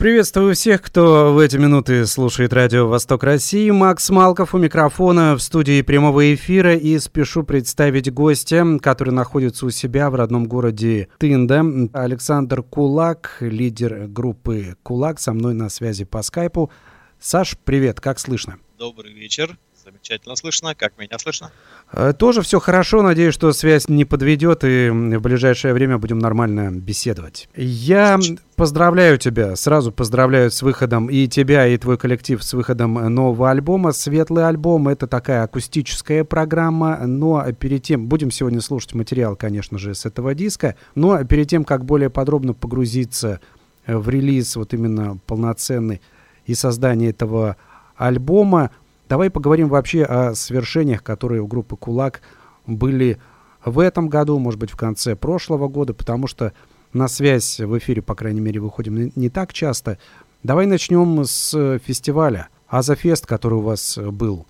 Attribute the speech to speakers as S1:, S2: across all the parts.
S1: Приветствую всех, кто в эти минуты слушает радио «Восток России». Макс Малков у микрофона в студии прямого эфира и спешу представить гостя, который находится у себя в родном городе Тында. Александр Кулак, лидер группы «Кулак», со мной на связи по скайпу. Саш, привет, как слышно?
S2: Добрый вечер. Замечательно слышно. Как меня слышно?
S1: Э, тоже все хорошо. Надеюсь, что связь не подведет, и в ближайшее время будем нормально беседовать. Я поздравляю тебя, сразу поздравляю с выходом и тебя, и твой коллектив с выходом нового альбома. Светлый альбом — это такая акустическая программа, но перед тем, будем сегодня слушать материал, конечно же, с этого диска, но перед тем, как более подробно погрузиться в релиз вот именно полноценный и создание этого альбома, Давай поговорим вообще о свершениях, которые у группы «Кулак» были в этом году, может быть, в конце прошлого года, потому что на связь в эфире, по крайней мере, выходим не так часто. Давай начнем с фестиваля «Азафест», который у вас был.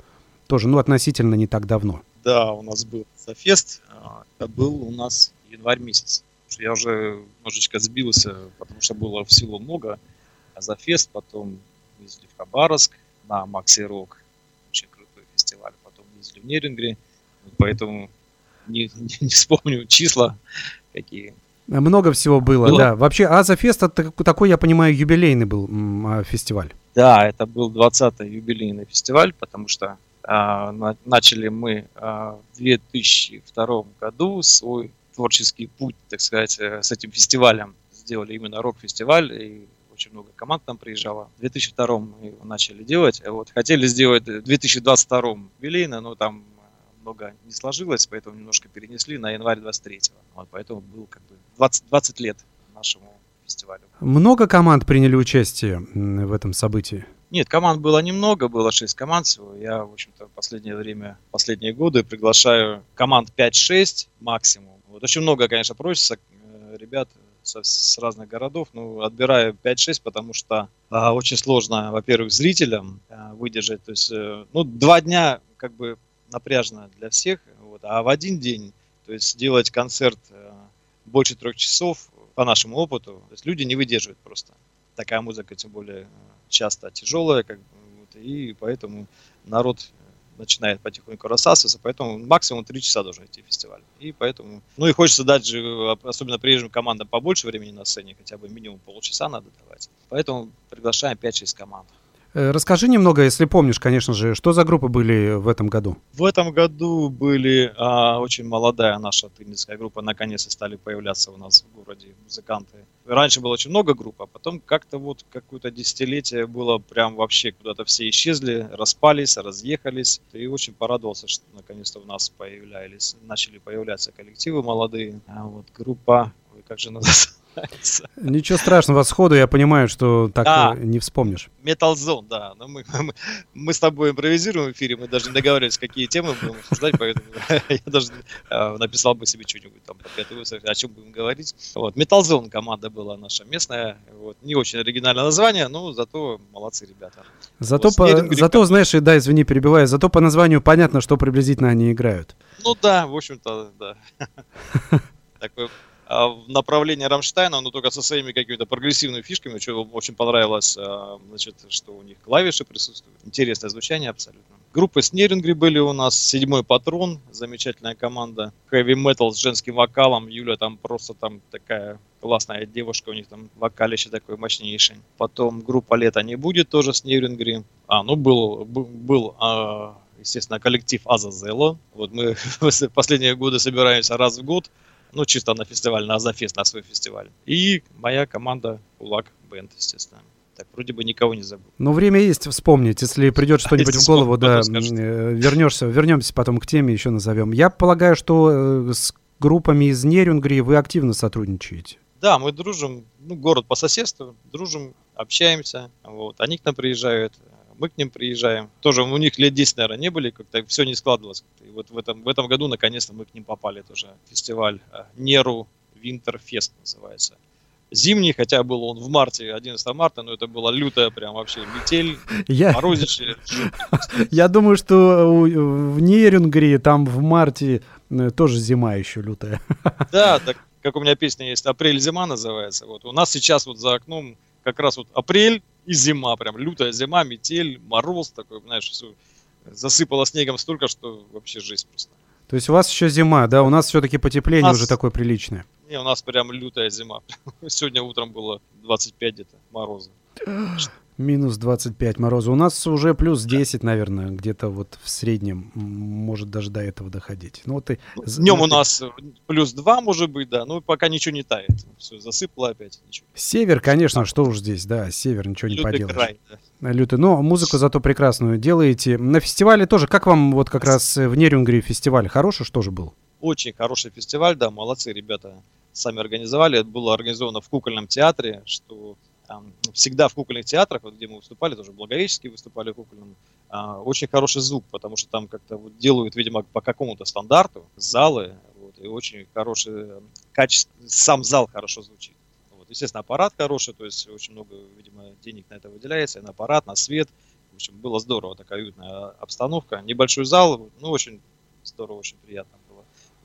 S1: Тоже, ну, относительно не так давно.
S2: Да, у нас был «Азафест». А, это был у нас январь месяц. Я уже немножечко сбился, потому что было в силу много. «Азафест», потом ездили в Хабаровск на Макси Рок в Нерингре, поэтому не, не, не вспомню числа какие.
S1: Много всего было, было? да. Вообще, Азафест, такой, я понимаю, юбилейный был а, фестиваль.
S2: Да, это был 20-й юбилейный фестиваль, потому что а, на, начали мы а, в 2002 году свой творческий путь, так сказать, э, с этим фестивалем. Сделали именно рок-фестиваль, и очень много команд там приезжало. В 2002 мы его начали делать. Вот, хотели сделать в 2022 юбилейно, но там э, много не сложилось, поэтому немножко перенесли на январь 23 вот, Поэтому был как бы 20, 20 лет нашему фестивалю.
S1: Много команд приняли участие в этом событии?
S2: Нет, команд было немного, было 6 команд всего. Я, в общем-то, в последнее время, последние годы приглашаю команд 5-6 максимум. Вот очень много, конечно, просится э, ребят со, с разных городов. Ну, отбираю 5-6, потому что а, очень сложно, во-первых, зрителям а, выдержать. То есть, э, ну, два дня как бы напряжно для всех, вот, а в один день, то есть делать концерт э, больше трех часов, по нашему опыту, то есть люди не выдерживают просто. Такая музыка, тем более, часто тяжелая, как бы, вот, и поэтому народ начинает потихоньку рассасываться, поэтому максимум 3 часа должен идти фестиваль. И поэтому, ну и хочется дать же, особенно приезжим командам побольше времени на сцене, хотя бы минимум полчаса надо давать. Поэтому приглашаем 5-6 команд.
S1: Э, расскажи немного, если помнишь, конечно же, что за группы были в этом году?
S2: В этом году были а, очень молодая наша теннисская группа, наконец-то стали появляться у нас в городе музыканты. Раньше было очень много групп, а потом как-то вот какое-то десятилетие было прям вообще куда-то все исчезли, распались, разъехались. И очень порадовался, что наконец-то у нас появлялись, начали появляться коллективы молодые. А вот группа, как же называется?
S1: Ничего страшного, сходу я понимаю, что так да. не вспомнишь.
S2: Metal Zone, да. Но мы, мы, мы с тобой импровизируем в эфире, мы даже не договаривались, какие темы будем обсуждать, поэтому я даже э, написал бы себе что-нибудь там, о чем будем говорить. Вот. Metal Zone команда была наша местная, вот. не очень оригинальное название, но зато молодцы ребята.
S1: Зато, вот, по, зато знаешь, да, извини, перебиваю, зато по названию понятно, что приблизительно они играют.
S2: Ну да, в общем-то, да. Такой а, в направлении Рамштайна, но только со своими какими-то прогрессивными фишками, что очень понравилось, а, значит, что у них клавиши присутствуют. Интересное звучание абсолютно. Группы Снерингри были у нас, Седьмой Патрон, замечательная команда, Heavy Metal с женским вокалом, Юля там просто там такая классная девушка, у них там вокалище такой мощнейший. Потом группа Лето не будет, тоже с Снерингри. А, ну был, был, был а, естественно, коллектив Азазело. Вот мы последние годы собираемся раз в год, ну, чисто на фестиваль, на Азафест, на свой фестиваль. И моя команда Кулак Бенд, естественно. Так, вроде бы никого не забыл.
S1: Но время есть вспомнить. Если придет что-нибудь в голову, да, э, вернешься, вернемся потом к теме, еще назовем. Я полагаю, что э, с группами из Нерюнгри вы активно сотрудничаете.
S2: Да, мы дружим, ну, город по соседству, дружим, общаемся. Вот. Они к нам приезжают, мы к ним приезжаем. Тоже у них лет 10, наверное, не были, как-то все не складывалось. И вот в этом, в этом году, наконец-то, мы к ним попали тоже. Фестиваль э, Неру Винтерфест называется. Зимний, хотя был он в марте, 11 марта, но это была лютая прям вообще метель,
S1: я...
S2: морозище.
S1: Я думаю, что в Нерюнгри там в марте э, тоже зима еще лютая.
S2: Да, так как у меня песня есть «Апрель-зима» называется. Вот у нас сейчас вот за окном как раз вот апрель и зима, прям лютая зима, метель, мороз такой, знаешь, все засыпало снегом столько, что вообще жизнь просто.
S1: То есть у вас еще зима, да? У нас все-таки потепление нас... уже такое приличное.
S2: Не, у нас прям лютая зима. Сегодня утром было 25 где-то мороза.
S1: Минус 25 мороза. У нас уже плюс 10, наверное, где-то вот в среднем. Может даже до этого доходить. Ну, вот и...
S2: Днем у нас плюс 2 может быть, да. Ну, пока ничего не тает. Все, засыпало опять. Ничего.
S1: Север, конечно, что уж здесь, да. Север, ничего не Лютый поделаешь. Край, да. Лютый. Но музыку зато прекрасную делаете. На фестивале тоже. Как вам вот как раз в Нерюнгре фестиваль? Хороший что же был?
S2: Очень хороший фестиваль, да. Молодцы ребята сами организовали. Это было организовано в кукольном театре, что там, всегда в кукольных театрах, вот где мы выступали, тоже Благовещенский выступали в кукольном, а, очень хороший звук, потому что там как-то вот делают, видимо, по какому-то стандарту залы, вот, и очень хороший качество, сам зал хорошо звучит. Вот, естественно, аппарат хороший, то есть очень много, видимо, денег на это выделяется, и на аппарат, на свет. В общем, было здорово, такая уютная обстановка. Небольшой зал, ну, очень здорово, очень приятно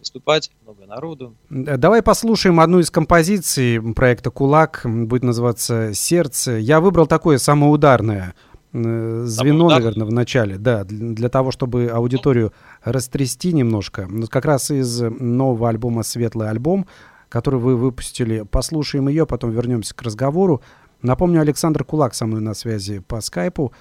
S2: выступать, много народу.
S1: Давай послушаем одну из композиций проекта «Кулак», будет называться «Сердце». Я выбрал такое самоударное э, звено, Самоудар? наверное, в начале, да, для того, чтобы аудиторию растрясти немножко. Как раз из нового альбома «Светлый альбом», который вы выпустили. Послушаем ее, потом вернемся к разговору. Напомню, Александр Кулак со мной на связи по скайпу.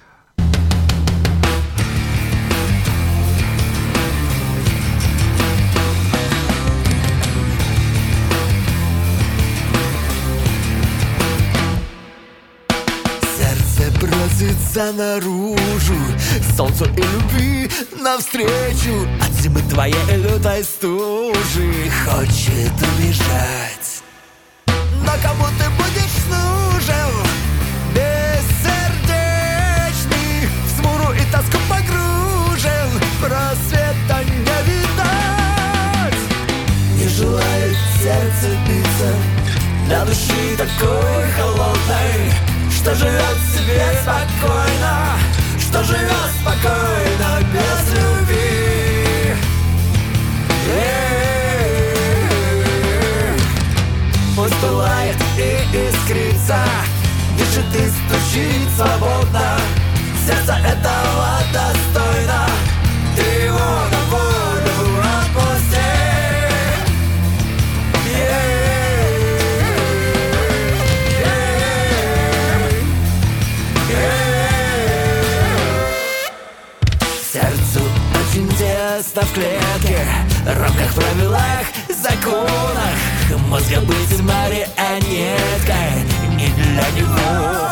S3: Просится наружу. Солнцу и любви навстречу. От зимы твоей лютой стужи. Хочет убежать. Но кому ты будешь нужен? Бессердечный. В смуру и тоску погружен. Просвета не видать. Не желает сердце биться. Для души такой холодной что живет себе спокойно Что живет спокойно без любви. Пусть пылает и искрится Дышит и стучит свободно. Сердце этого достойно Ты место в клетке Рамках, правилах, законах. Мозга быть марионеткой Не для него.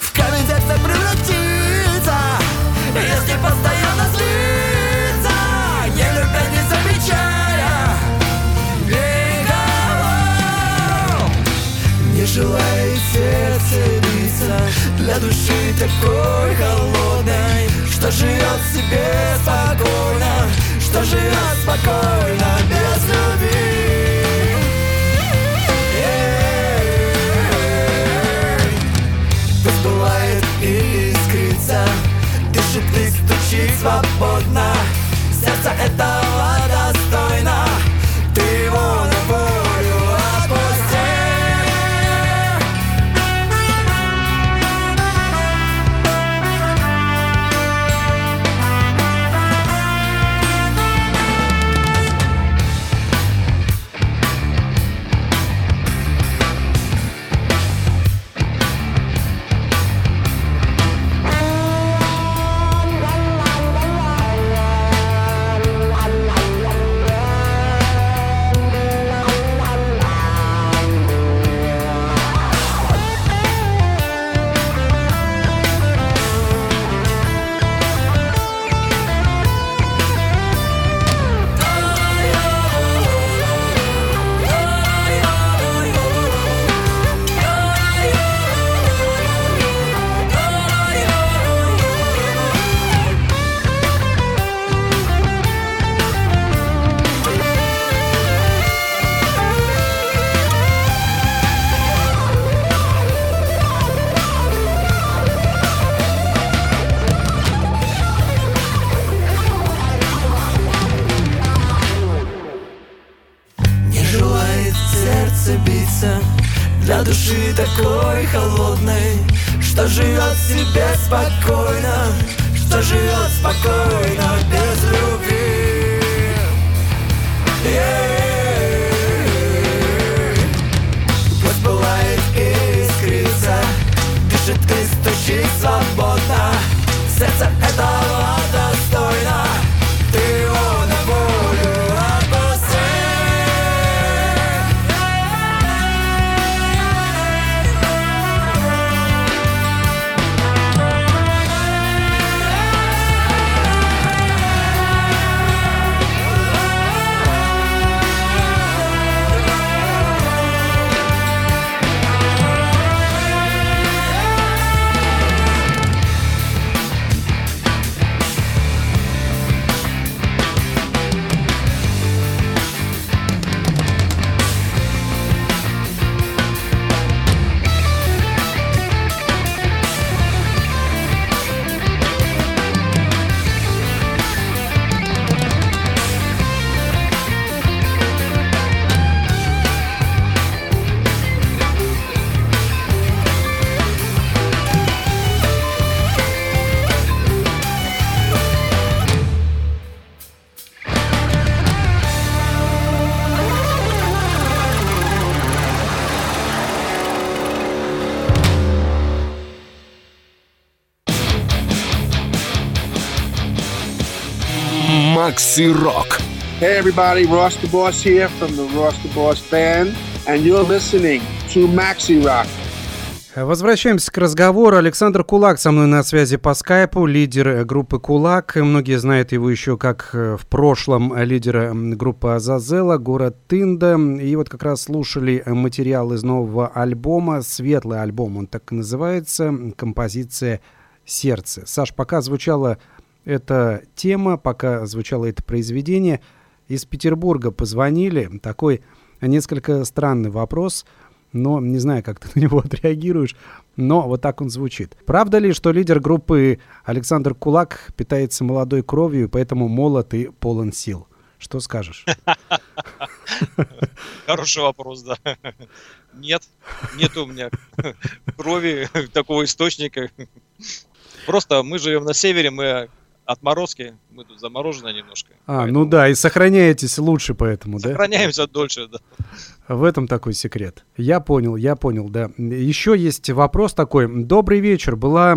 S3: В камень текста превратиться Если постоянно злиться Не любя, не замечая. Никого Не желает сердце Для души такой холодной что живет себе спокойно Что живет спокойно без любви. Бывает и искрится Дышит и стучит свободно. Сердце этого
S4: Макси Рок.
S5: Hey everybody, Ross the Boss here from the Ross the Boss Band, and you're listening to Maxi Rock.
S1: Возвращаемся к разговору. Александр Кулак со мной на связи по скайпу, лидер группы Кулак. Многие знают его еще как э, в прошлом лидера группы Азазела, город Тында. И вот как раз слушали материал из нового альбома, светлый альбом, он так и называется, композиция «Сердце». Саш, пока звучала эта тема, пока звучало это произведение, из Петербурга позвонили. Такой несколько странный вопрос, но не знаю, как ты на него отреагируешь, но вот так он звучит. Правда ли, что лидер группы Александр Кулак питается молодой кровью, поэтому молод и полон сил? Что скажешь?
S2: Хороший вопрос, да. Нет, нет у меня крови такого источника. Просто мы живем на севере, мы отморозки, мы тут заморожены немножко.
S1: А,
S2: Поэтому
S1: ну да, и сохраняетесь лучше поэтому, да?
S2: Сохраняемся дольше, да.
S1: В этом такой секрет. Я понял, я понял, да. Еще есть вопрос такой. Добрый вечер. Была,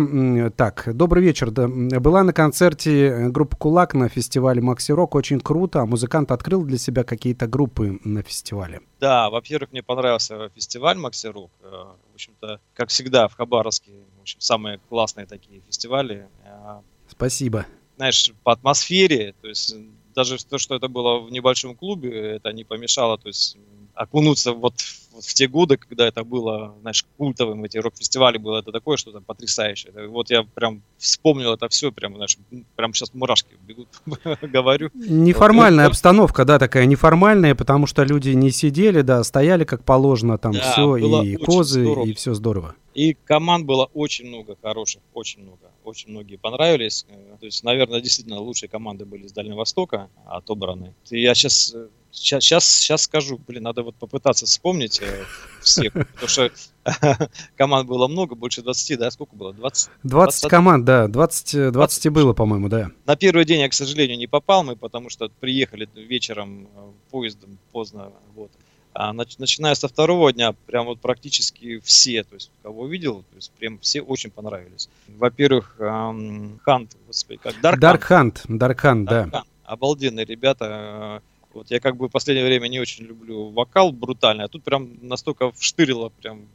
S1: так, добрый вечер. Да, была на концерте э, группа Кулак на фестивале Макси Рок. Очень круто. А музыкант открыл для себя какие-то группы на фестивале.
S2: Да, во-первых, мне понравился фестиваль Макси Рок. Э, В общем-то, как всегда, в Хабаровске, в общем, самые классные такие фестивали. Э,
S1: Спасибо.
S2: Знаешь, по атмосфере, то есть даже то, что это было в небольшом клубе, это не помешало, то есть окунуться вот, вот в те годы, когда это было, знаешь, культовым, эти рок-фестивали было это такое что-то потрясающее. Вот я прям вспомнил это все, прям, знаешь, прям сейчас мурашки бегут, говорю.
S1: Неформальная
S2: Вот.
S1: обстановка, да, такая неформальная, потому что люди не сидели, да, стояли как положено, там
S2: Да,
S1: все, и козы,
S2: здорово.
S1: и все здорово.
S2: И команд было очень много хороших, очень много. Очень многие понравились. Э, То есть, наверное, действительно лучшие команды были с Дальнего Востока отобраны. И я сейчас, сейчас, сейчас, сейчас скажу, блин, надо вот попытаться вспомнить э, всех, потому что команд было много, больше 20, да, сколько было? 20?
S1: 20
S2: 20.
S1: команд, да, 20, э, 20 и было, по-моему, да.
S2: На первый день я, к сожалению, не попал, мы потому что приехали вечером э, поездом поздно, вот. А нач- начиная со второго дня, прям вот практически все, то есть кого видел, то есть прям все очень понравились. Во-первых, эм, Хант, господи, как Дарк
S1: Хант, Дарк Хант, да.
S2: Хант. Обалденные ребята. Вот я как бы в последнее время не очень люблю вокал брутальный, а тут прям настолько вштырило, прям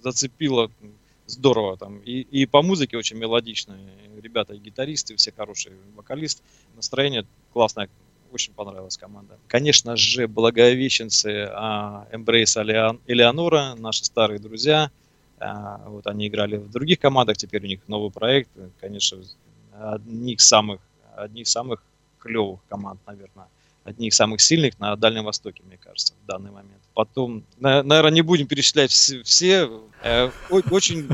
S2: зацепило здорово там. И, и по музыке очень мелодичные ребята, и гитаристы, все хорошие, вокалист. Настроение классное, очень понравилась команда. Конечно же, благовещенцы а, Embrace Элеон- Элеонора, наши старые друзья. А, вот они играли в других командах, теперь у них новый проект. Конечно, одних самых, одних самых клевых команд, наверное. Одних самых сильных на Дальнем Востоке, мне кажется, в данный момент. Потом, наверное, не будем перечислять все. все. Э, Очень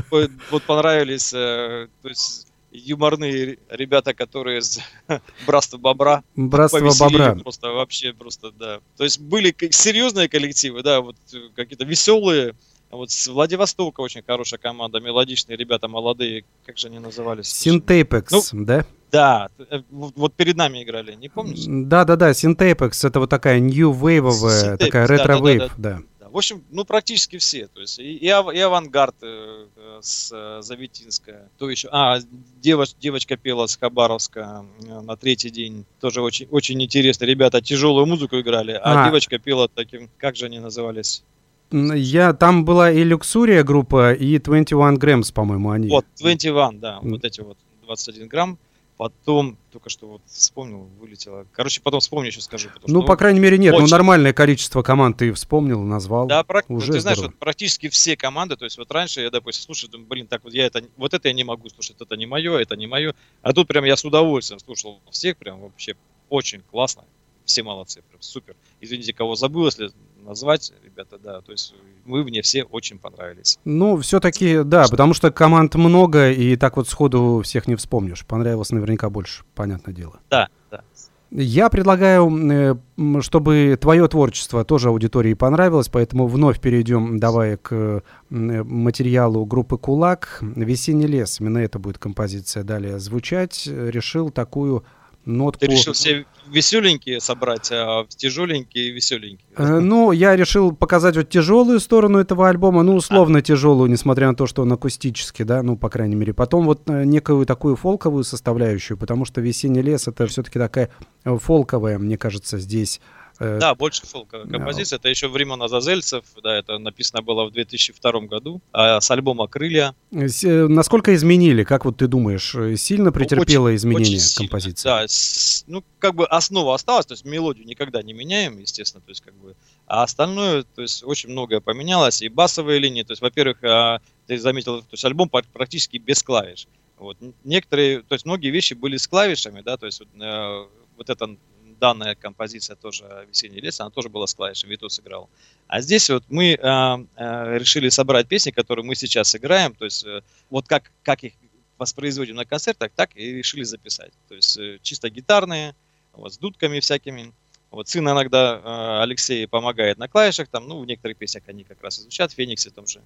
S2: вот понравились, э, то есть юморные ребята, которые из Братства Бобра.
S1: Братство Бобра.
S2: Просто вообще, просто, да. То есть были серьезные коллективы, да, вот э, какие-то веселые. Вот с Владивостока очень хорошая команда, мелодичные ребята, молодые. Как же они назывались?
S1: Синтейпекс, да?
S2: Да, э, вот, перед нами играли, не помнишь?
S1: Да-да-да, Синтейпекс, это вот такая нью-вейвовая,
S2: Synthapeks,
S1: такая
S2: да,
S1: ретро-вейв,
S2: да,
S1: да.
S2: Да, В общем, ну практически все. То есть и, и ав- и авангард э, э, с э, Заветинская. То еще. А, девоч- девочка пела с Хабаровска э, на третий день. Тоже очень, очень интересно. Ребята тяжелую музыку играли, а,
S1: А.
S2: девочка пела таким. Как же они назывались?
S1: Я, там была и Люксурия группа, и 21 Grams, по-моему, они.
S2: Вот, 21, да,
S1: М.
S2: вот эти вот 21 грамм. Потом, только что вот вспомнил, вылетело. Короче, потом вспомню, еще скажу.
S1: Ну,
S2: что,
S1: по крайней мере, нет. Ну,
S2: очень-
S1: нормальное количество команд ты вспомнил, назвал.
S2: Да, прак-
S1: уже
S2: ты знаешь,
S1: здорово.
S2: вот практически все команды, то есть вот раньше я, допустим, слушаю, думаю, блин, так вот я это, вот это я не могу слушать, это не мое, это не мое. А тут прям я с удовольствием слушал всех, прям вообще очень классно. Все молодцы, прям супер. Извините, кого забыл, если назвать, ребята, да, то есть вы мне все очень понравились.
S1: Ну, все-таки, да, потому что команд много, и так вот сходу всех не вспомнишь. Понравилось наверняка больше, понятное дело.
S2: Да, да.
S1: Я предлагаю, э, чтобы твое творчество тоже аудитории понравилось, поэтому вновь перейдем давай к э, материалу группы «Кулак». «Весенний лес». Именно это будет композиция далее звучать. Решил такую нотку...
S2: Ты решил все веселенькие собрать, а тяжеленькие и веселенькие.
S1: Э, Ну, я решил показать вот тяжелую сторону этого альбома, ну, условно тяжелую, несмотря на то, что он акустический, да, ну, по крайней мере. Потом вот э, некую такую фолковую составляющую, потому что «Весенний лес» — это все-таки такая э, фолковая, мне кажется, здесь. Э,
S2: Да, больше фолковая композиция. Это еще времен Азазельцев. Да, это написано было в 2002 году. А с альбома «Крылья».
S1: э, Насколько изменили, как вот ты думаешь, э, сильно претерпела
S2: Очень- сильно.
S1: композиция?
S2: Да, с- ну как бы основа осталась, то есть мелодию никогда не меняем, естественно, то есть как бы, а остальное, то есть очень многое поменялось, и басовые линии, то есть, во-первых, а, ты заметил, то есть альбом пр- практически без клавиш. Вот. Некоторые, то есть многие вещи были с клавишами, да, то есть вот, э, вот эта данная композиция тоже «Весенний лес», она тоже была с клавишами, Вито сыграл. А здесь вот мы а, а, решили собрать песни, которые мы сейчас играем, то есть э, вот как, как их воспроизводим на концертах, так и решили записать. То есть э, чисто гитарные, вот, с дудками всякими. Вот сын иногда, э, Алексей, помогает на клавишах, там, ну, в некоторых песнях они как раз и звучат, в Фениксе том же.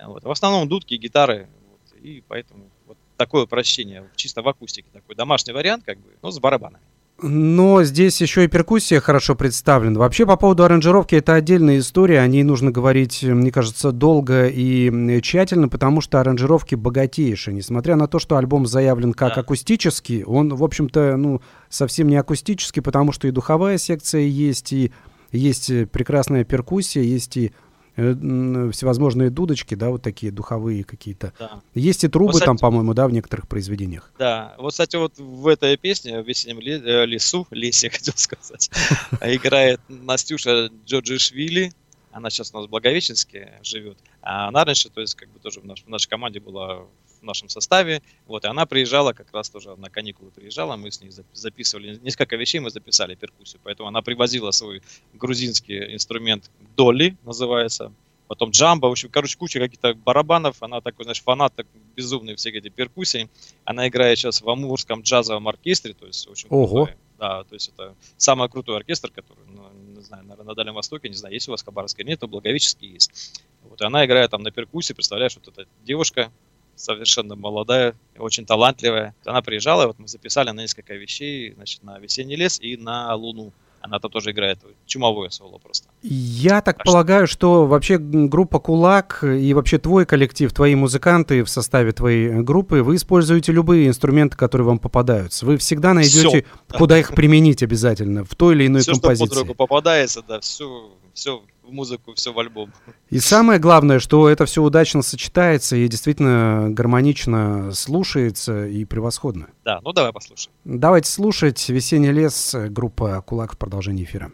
S2: Вот. В основном дудки, гитары, вот, и поэтому вот такое упрощение, чисто в акустике такой домашний вариант, как бы, но с барабанами.
S1: Но здесь еще и перкуссия хорошо представлена. Вообще, по поводу аранжировки, это отдельная история. О ней нужно говорить, мне кажется, долго и тщательно, потому что аранжировки богатейшие. Несмотря на то, что альбом заявлен как
S2: Да.
S1: акустический, он, в общем-то, ну, совсем не акустический, потому что и духовая секция есть, и есть э, прекрасная перкуссия, есть и всевозможные дудочки, да, вот такие духовые какие-то.
S2: Да.
S1: Есть и трубы
S2: Вот,
S1: там,
S2: кстати-
S1: по-моему, да, в некоторых произведениях.
S2: Да, вот, кстати, вот в этой песне, в весеннем э, лесу, лесе, хотел сказать, играет Настюша Джорджишвили. Она сейчас у нас в Благовещенске живет. А она раньше, то есть, как бы тоже в, наш- в нашей команде была в нашем составе. Вот, и она приезжала, как раз тоже на каникулы приезжала, мы с ней зап- записывали, несколько вещей мы записали перкуссию, поэтому она привозила свой грузинский инструмент Доли, называется, потом джамба, в общем, короче, куча каких-то барабанов, она такой, знаешь, фанат так, безумный всех этих перкуссий, она играет сейчас в Амурском джазовом оркестре, то есть очень
S1: Ого.
S2: крутой. Да, то есть это самый крутой оркестр, который, ну, не знаю, наверное, на Дальнем Востоке, не знаю, есть у вас Хабаровске или нет, но Благовещенский есть. Вот, и она играет там на перкуссии, представляешь, вот эта девушка, совершенно молодая, очень талантливая. Она приезжала, вот мы записали на несколько вещей, значит, на «Весенний лес» и на «Луну». Она там тоже играет чумовое соло просто.
S1: Я так
S2: А что-
S1: полагаю, что вообще м, группа Кулак и вообще твой коллектив, твои музыканты в составе твоей группы, вы используете любые инструменты, которые вам попадаются. Вы всегда найдете,
S2: да.
S1: куда их применить обязательно, в той или иной
S2: все, что под
S1: композиции.
S2: руку попадается, да, все, все в музыку, все в альбом.
S1: И самое главное, что это все удачно сочетается и действительно гармонично слушается и превосходно.
S2: Да, ну давай послушаем.
S1: Давайте слушать «Весенний лес», группа Кулак в продолжении эфира.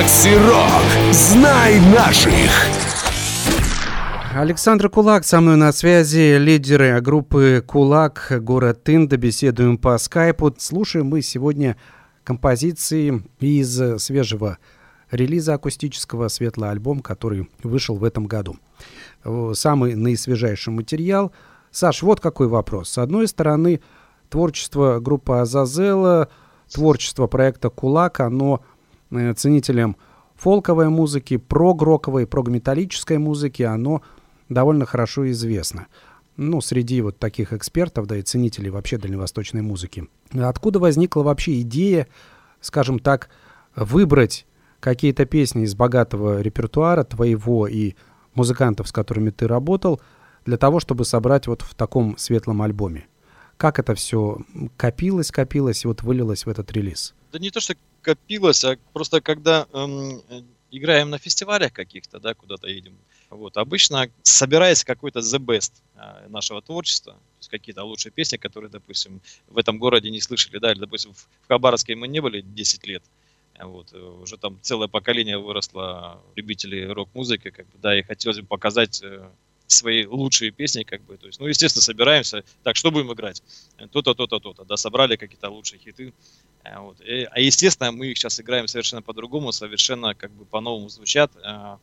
S4: Макси Рок. Знай наших.
S1: Александр Кулак со мной на связи, лидеры группы Кулак, город Тында, беседуем по скайпу. Слушаем мы сегодня композиции из свежего релиза акустического светлый альбом, который вышел в этом году. Самый наисвежайший материал. Саш, вот какой вопрос. С одной стороны, творчество группы Азазела, творчество проекта Кулак, оно ценителям фолковой музыки, прогроковой, прогметаллической музыки, оно довольно хорошо известно. Ну, среди вот таких экспертов, да и ценителей вообще дальневосточной музыки. Откуда возникла вообще идея, скажем так, выбрать какие-то песни из богатого репертуара твоего и музыкантов, с которыми ты работал, для того, чтобы собрать вот в таком светлом альбоме? Как это все копилось, копилось и вот вылилось в этот релиз?
S2: Да не то, что копилось, а просто когда эм, играем на фестивалях каких-то, да, куда-то едем, вот, обычно собирается какой-то the best а, нашего творчества, то есть какие-то лучшие песни, которые, допустим, в этом городе не слышали, да, или, допустим, в Хабаровске мы не были 10 лет, а вот, э, уже там целое поколение выросло любителей рок-музыки, как бы, да, и хотелось бы показать э, свои лучшие песни, как бы, то есть, ну, естественно, собираемся, так, что будем играть? То-то, то-то, то-то, да, собрали какие-то лучшие хиты, вот. И, а естественно, мы их сейчас играем совершенно по-другому, совершенно как бы по-новому звучат. Э,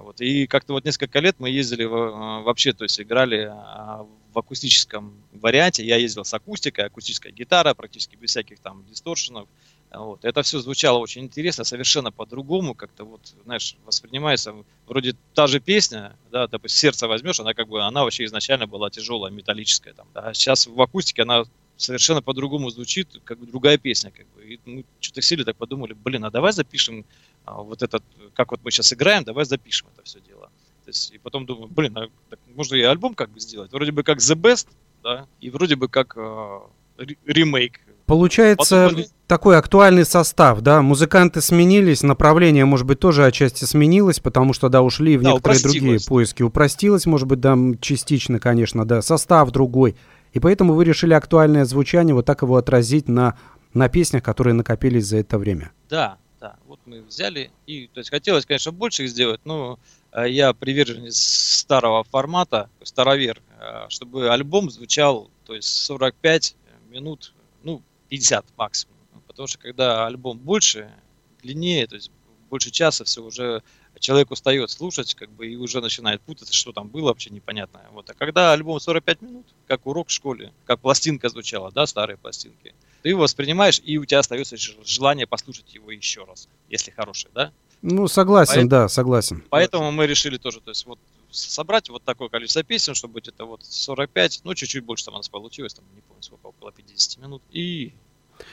S2: вот. И как-то вот несколько лет мы ездили э, вообще, то есть играли а, в акустическом варианте. Я ездил с акустикой, акустическая гитара, практически без всяких там дисторшенов. Вот. Это все звучало очень интересно, совершенно по-другому, как-то вот, знаешь, воспринимается вроде та же песня, да, допустим, сердце возьмешь, она как бы, она вообще изначально была тяжелая, металлическая, там, да. сейчас в акустике она совершенно по-другому звучит, как бы другая песня, как бы. И мы что-то сели так подумали, блин, а давай запишем а, вот этот, как вот мы сейчас играем, давай запишем это все дело. То есть, и потом думаю, блин, а так можно и альбом как бы сделать. Вроде бы как The Best, да, и вроде бы как э, ремейк.
S1: Получается потом, такой актуальный состав, да, музыканты сменились, направление, может быть, тоже отчасти сменилось, потому что, да, ушли в да, некоторые другие поиски. Упростилось, может быть, да, частично, конечно, да, состав другой. И поэтому вы решили актуальное звучание вот так его отразить на, на песнях, которые накопились за это время.
S2: Да, да, вот мы взяли и, то есть хотелось, конечно, больше их сделать, но э, я приверженец старого формата, старовер, э, чтобы альбом звучал, то есть 45 минут, ну, 50 максимум. Потому что когда альбом больше, длиннее, то есть больше часа, все уже человек устает слушать, как бы, и уже начинает путаться, что там было вообще непонятное. Вот. А когда альбом 45 минут, как урок в школе, как пластинка звучала, да, старые пластинки, ты его воспринимаешь, и у тебя остается желание послушать его еще раз, если хороший, да?
S1: Ну, согласен, поэтому, да, согласен.
S2: Поэтому мы решили тоже, то есть вот собрать вот такое количество песен, чтобы это вот 45, ну, чуть-чуть больше там у нас получилось, там, не помню, сколько, около 50 минут, и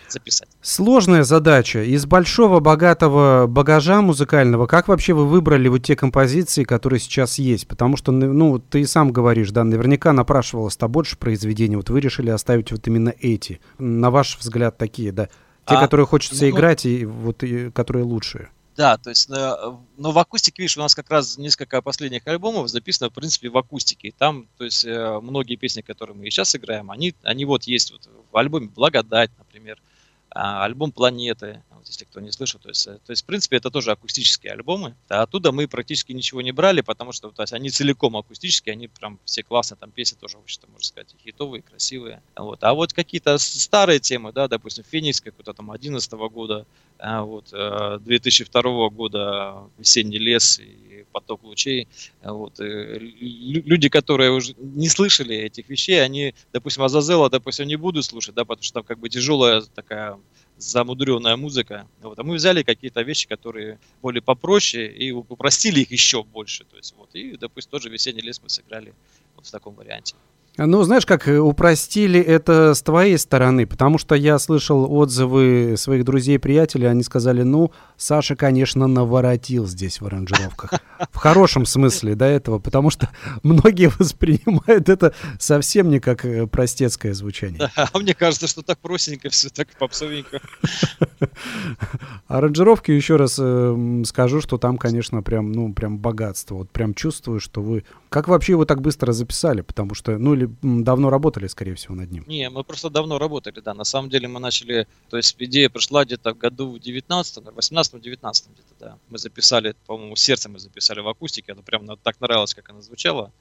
S2: записать.
S1: Сложная задача. Из большого богатого багажа музыкального, как вообще вы выбрали вот те композиции, которые сейчас есть? Потому что, ну, ты и сам говоришь, да, наверняка напрашивалось-то больше произведений, вот вы решили оставить вот именно эти. На ваш взгляд, такие, да? Те, а, которые хочется ну, играть, и вот и, которые лучшие.
S2: Да, то есть, но в акустике, видишь, у нас как раз несколько последних альбомов записано, в принципе, в акустике. Там, то есть, э, многие песни, которые мы сейчас играем, они, они вот есть вот в альбоме «Благодать», например, а, альбом «Планеты», вот если кто не слышал. То есть, э, то есть, в принципе, это тоже акустические альбомы. Оттуда мы практически ничего не брали, потому что то есть, они целиком акустические, они прям все классные, там песни тоже, общем-то, можно сказать, хитовые, красивые. Вот. А вот какие-то старые темы, да, допустим, «Феникс» какой-то там 11 года, а вот, 2002 э, года «Весенний лес» и «Поток лучей». Вот. Э, люди, которые уже не слышали этих вещей, они, допустим, Азазела, допустим, не будут слушать, да, потому что там как бы тяжелая такая замудренная музыка. Вот. А мы взяли какие-то вещи, которые более попроще, и упростили их еще больше. То есть, вот. И, допустим, тоже «Весенний лес» мы сыграли вот в таком варианте.
S1: Ну, знаешь, как э, упростили это с твоей стороны, потому что я слышал отзывы своих друзей приятелей, они сказали, ну, Саша, конечно, наворотил здесь в аранжировках. В хорошем смысле до этого, потому что многие воспринимают это совсем не как э, простецкое звучание.
S2: А мне кажется, что так простенько все, так попсовенько.
S1: Аранжировки, еще раз э, скажу, что там, конечно, прям, ну, прям богатство. Вот прям чувствую, что вы Как вообще его так быстро записали? Потому что, ну или давно работали, скорее всего, над ним.
S2: Не, мы просто давно работали, да. На самом деле мы начали, то есть идея пришла где-то в году в 19 18 19 где-то, да. Мы записали, по-моему, сердце мы записали в акустике, это прям так нравилось, как она звучала.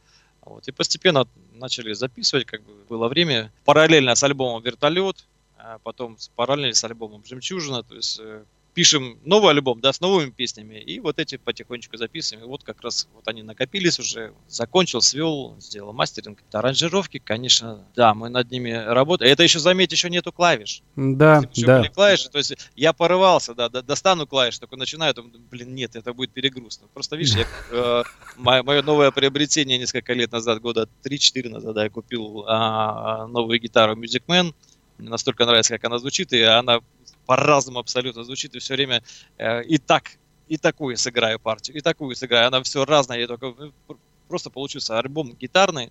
S2: Вот. И постепенно начали записывать, как бы было время. Параллельно с альбомом «Вертолет», а потом параллельно с альбомом «Жемчужина», то есть э, пишем новый альбом, да, с новыми песнями, и вот эти потихонечку записываем. И вот как раз вот они накопились уже, закончил, свел, сделал мастеринг. Аранжировки, конечно, да, мы над ними работаем. Это еще, заметь, еще нету клавиш.
S1: Да,
S2: Если
S1: да.
S2: были клавиши, то есть я порывался, да, до- достану клавиш, только начинаю, думаю, блин, нет, это будет перегруз. Просто видишь, я, э, мое, новое приобретение несколько лет назад, года 3-4 назад, да, я купил а, новую гитару Music Man. Мне настолько нравится, как она звучит, и она по-разному абсолютно звучит, и все время э, и так, и такую сыграю партию, и такую сыграю. Она все разная, я только ну, пр- просто получился альбом гитарный,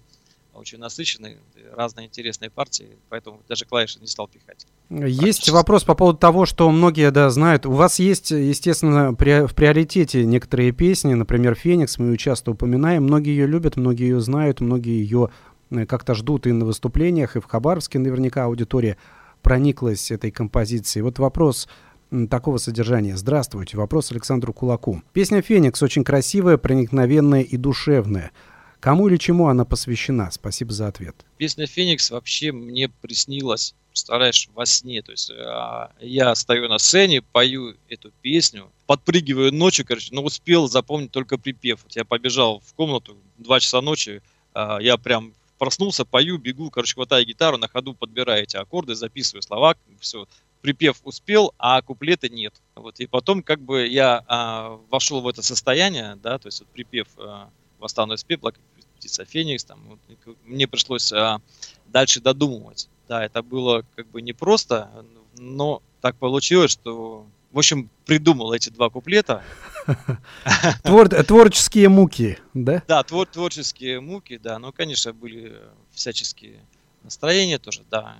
S2: очень насыщенный, разные интересные партии, поэтому даже клавиши не стал пихать.
S1: Есть вопрос по поводу того, что многие, да, знают. У вас есть, естественно, при- в приоритете некоторые песни, например, «Феникс», мы ее часто упоминаем. Многие ее любят, многие ее знают, многие ее э, как-то ждут и на выступлениях, и в Хабаровске наверняка аудитория прониклась этой композицией. Вот вопрос такого содержания. Здравствуйте. Вопрос Александру Кулаку. Песня «Феникс» очень красивая, проникновенная и душевная. Кому или чему она посвящена? Спасибо за ответ.
S2: Песня «Феникс» вообще мне приснилась, представляешь, во сне. То есть а, я стою на сцене, пою эту песню, подпрыгиваю ночью, короче, но успел запомнить только припев. Я побежал в комнату, 2 часа ночи, а, я прям проснулся, пою, бегу, короче, хватаю гитару, на ходу подбираю эти аккорды, записываю слова, все, припев успел, а куплета нет. Вот, и потом как бы я а, вошел в это состояние, да, то есть вот припев а, «Восстану из пепла», птица Феникс, там, вот, мне пришлось а, дальше додумывать. Да, это было как бы непросто, но так получилось, что, в общем, придумал эти два куплета.
S1: Твор- творческие муки, да?
S2: Да, твор- творческие муки, да, ну, конечно, были всяческие настроения тоже, да,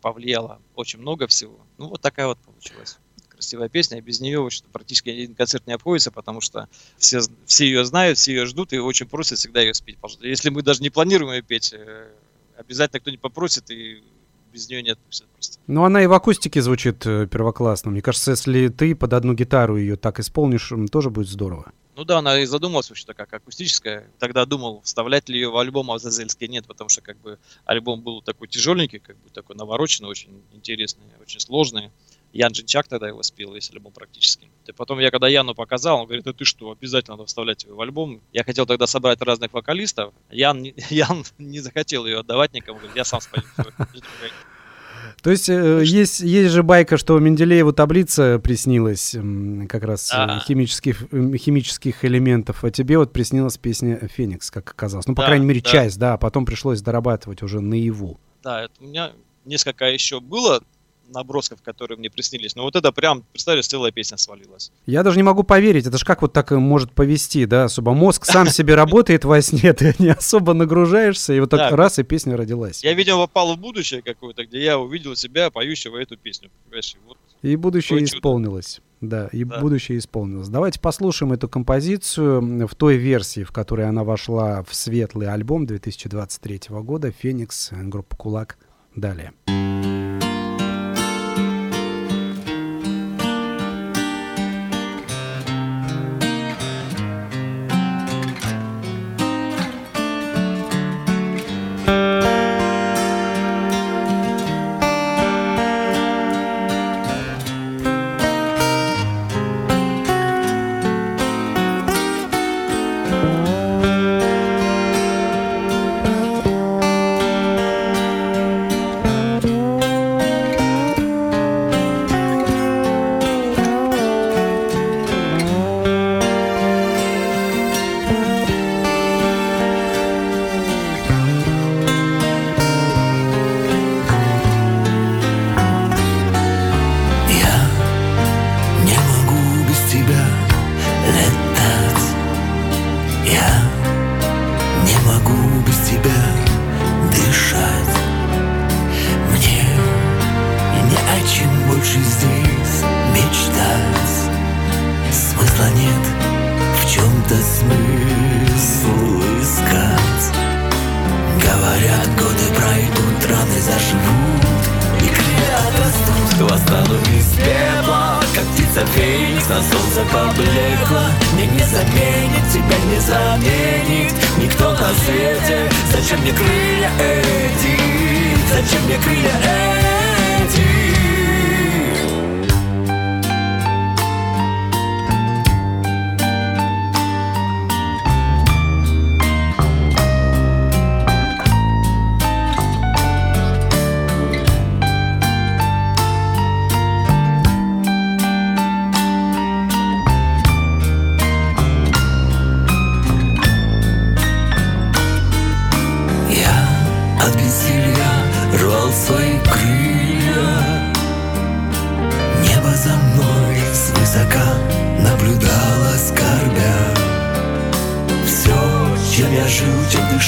S2: повлияло очень много всего. Ну, вот такая вот получилась красивая песня, и без нее общем, практически один концерт не обходится, потому что все, все ее знают, все ее ждут и очень просят всегда ее спеть. Если мы даже не планируем ее петь, э, обязательно кто-нибудь попросит, и без нее не отпустят просто.
S1: Ну, она и в акустике звучит э, первоклассно. Мне кажется, если ты под одну гитару ее так исполнишь, тоже будет здорово.
S2: Ну да, она и задумалась вообще-то как акустическая. Тогда думал, вставлять ли ее в альбом, а в Зазельске нет, потому что как бы альбом был такой тяжеленький, как бы такой навороченный, очень интересный, очень сложный. Ян Джинчак тогда его спел, весь альбом практически. И потом я когда Яну показал, он говорит, да ты что, обязательно надо вставлять ее в альбом. Я хотел тогда собрать разных вокалистов. Ян, не- Ян не захотел ее отдавать никому, говорит, я сам спою.
S1: То есть э, есть, есть же байка, что Менделееву таблица приснилась как раз э, химических, химических элементов, а тебе вот приснилась песня «Феникс», как оказалось. Ну, по
S2: Да,
S1: крайней мере,
S2: да.
S1: часть, да, а потом пришлось дорабатывать уже наяву.
S2: Да, это у меня несколько еще было набросков, которые мне приснились. Но вот это прям, представляешь, целая песня свалилась.
S1: Я даже не могу поверить, это же как вот так э, может повести, да, особо мозг сам себе работает во сне, ты не особо нагружаешься, и вот так раз, и песня родилась.
S2: Я, видимо, попал в будущее какое-то, где я увидел себя поющего эту песню. Понимаешь? И вот
S1: И будущее исполнилось. Да, и
S2: Да.
S1: будущее исполнилось. Давайте послушаем эту композицию в той версии, в которой она вошла в светлый альбом 2023 года «Феникс», группа «Кулак». Далее.